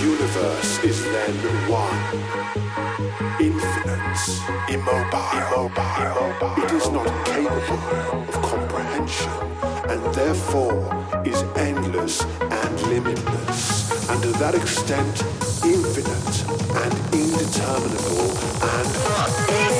universe is then one. Infinite, immobile, immobile. It is not capable of comprehension and therefore is endless and limitless. And to that extent, infinite and indeterminable and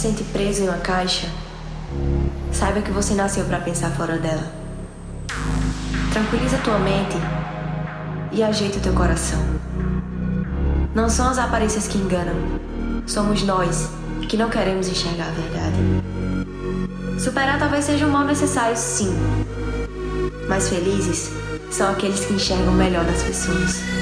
Sente preso em uma caixa, saiba que você nasceu para pensar fora dela. Tranquiliza tua mente e ajeita o teu coração. Não são as aparências que enganam, somos nós que não queremos enxergar a verdade. Superar talvez seja um mal necessário, sim, mas felizes são aqueles que enxergam melhor nas pessoas.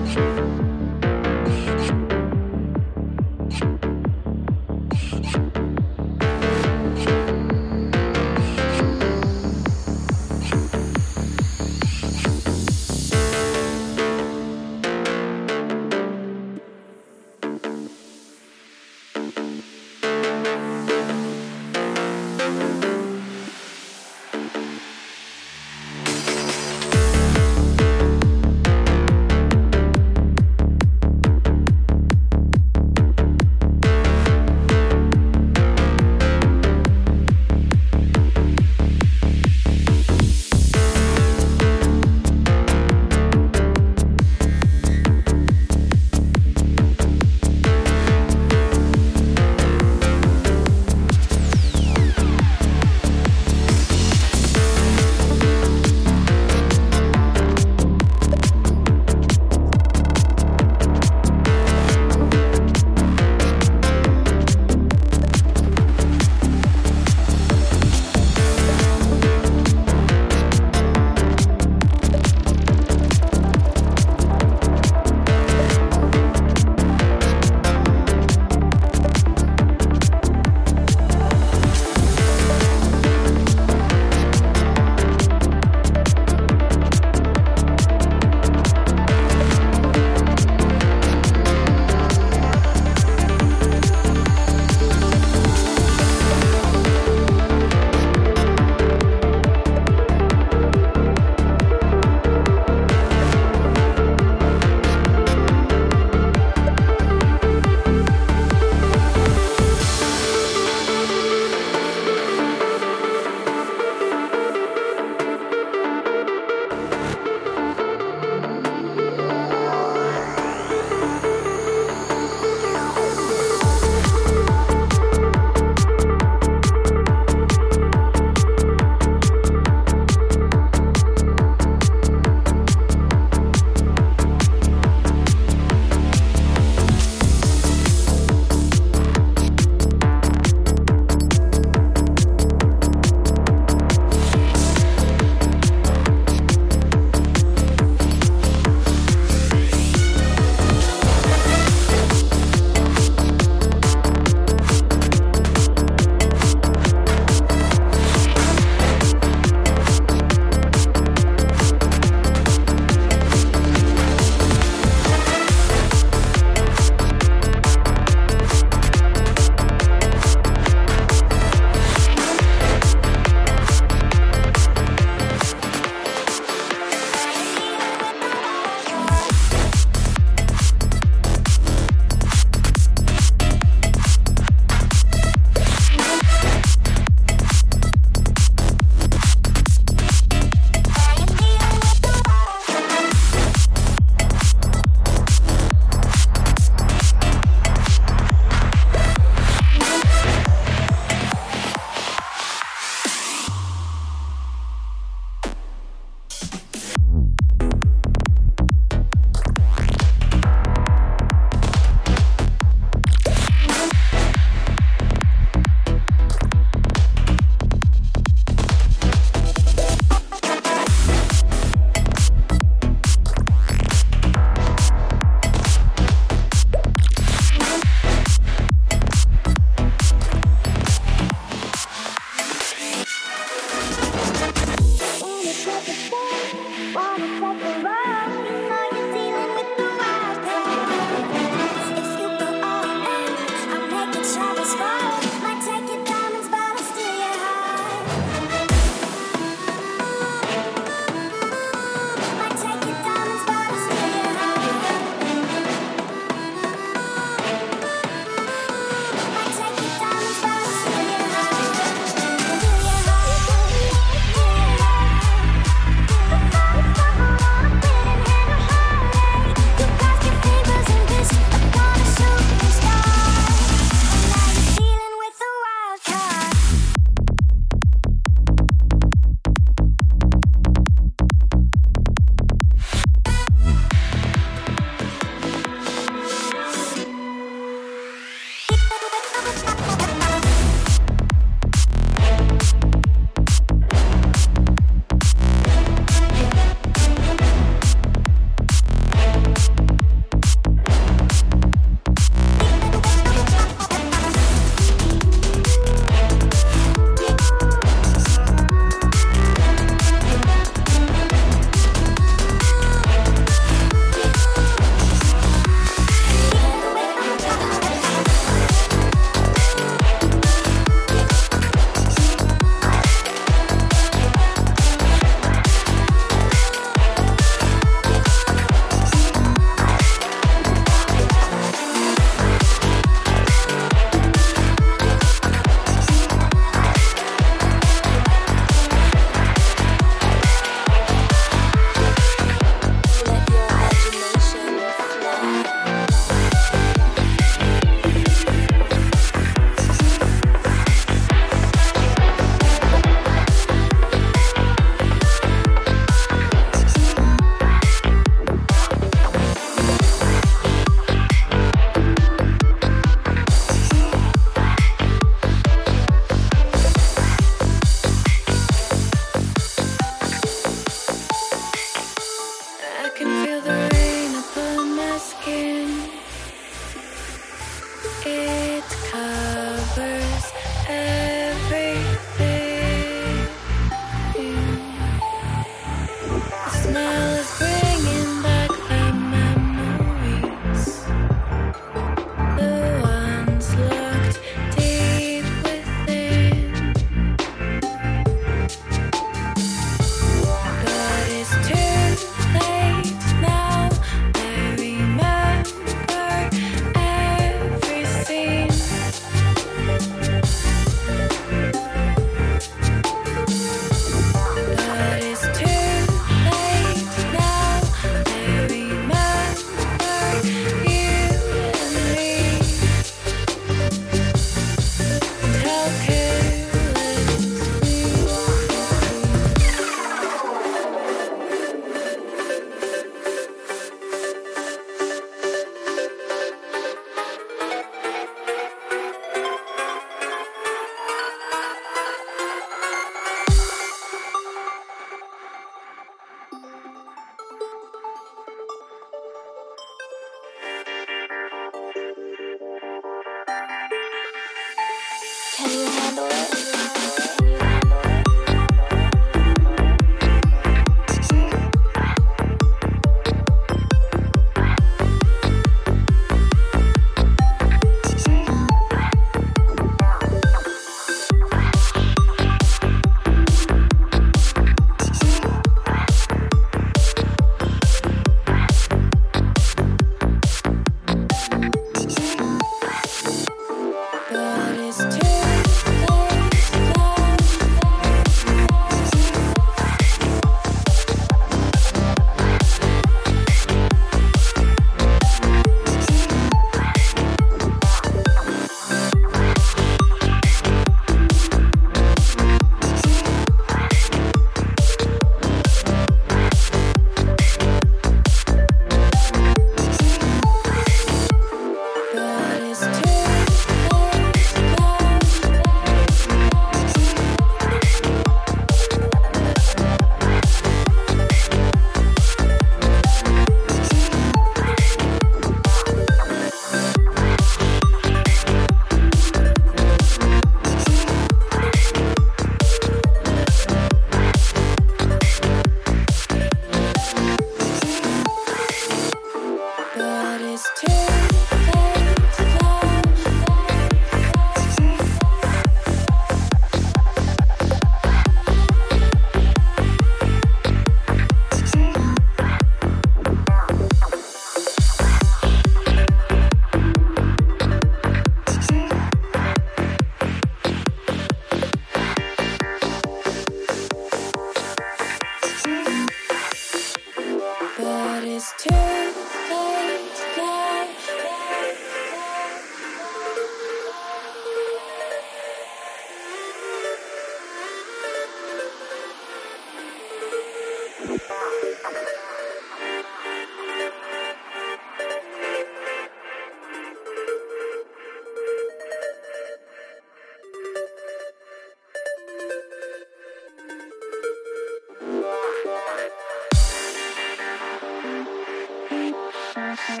Thank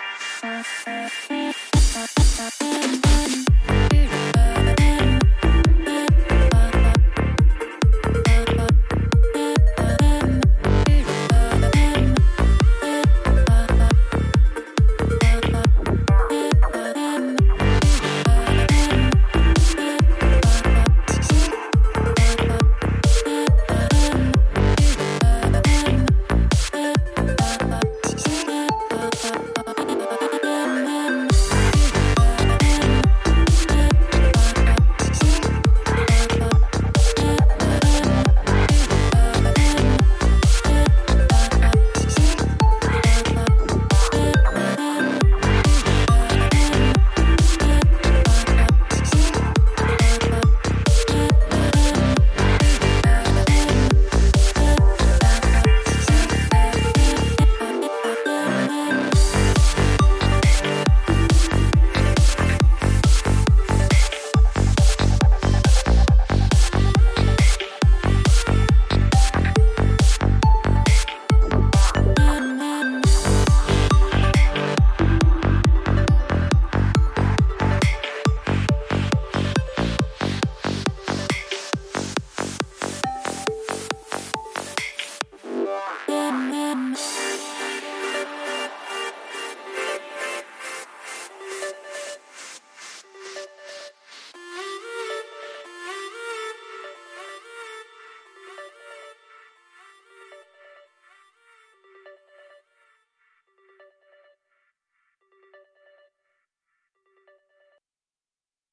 you.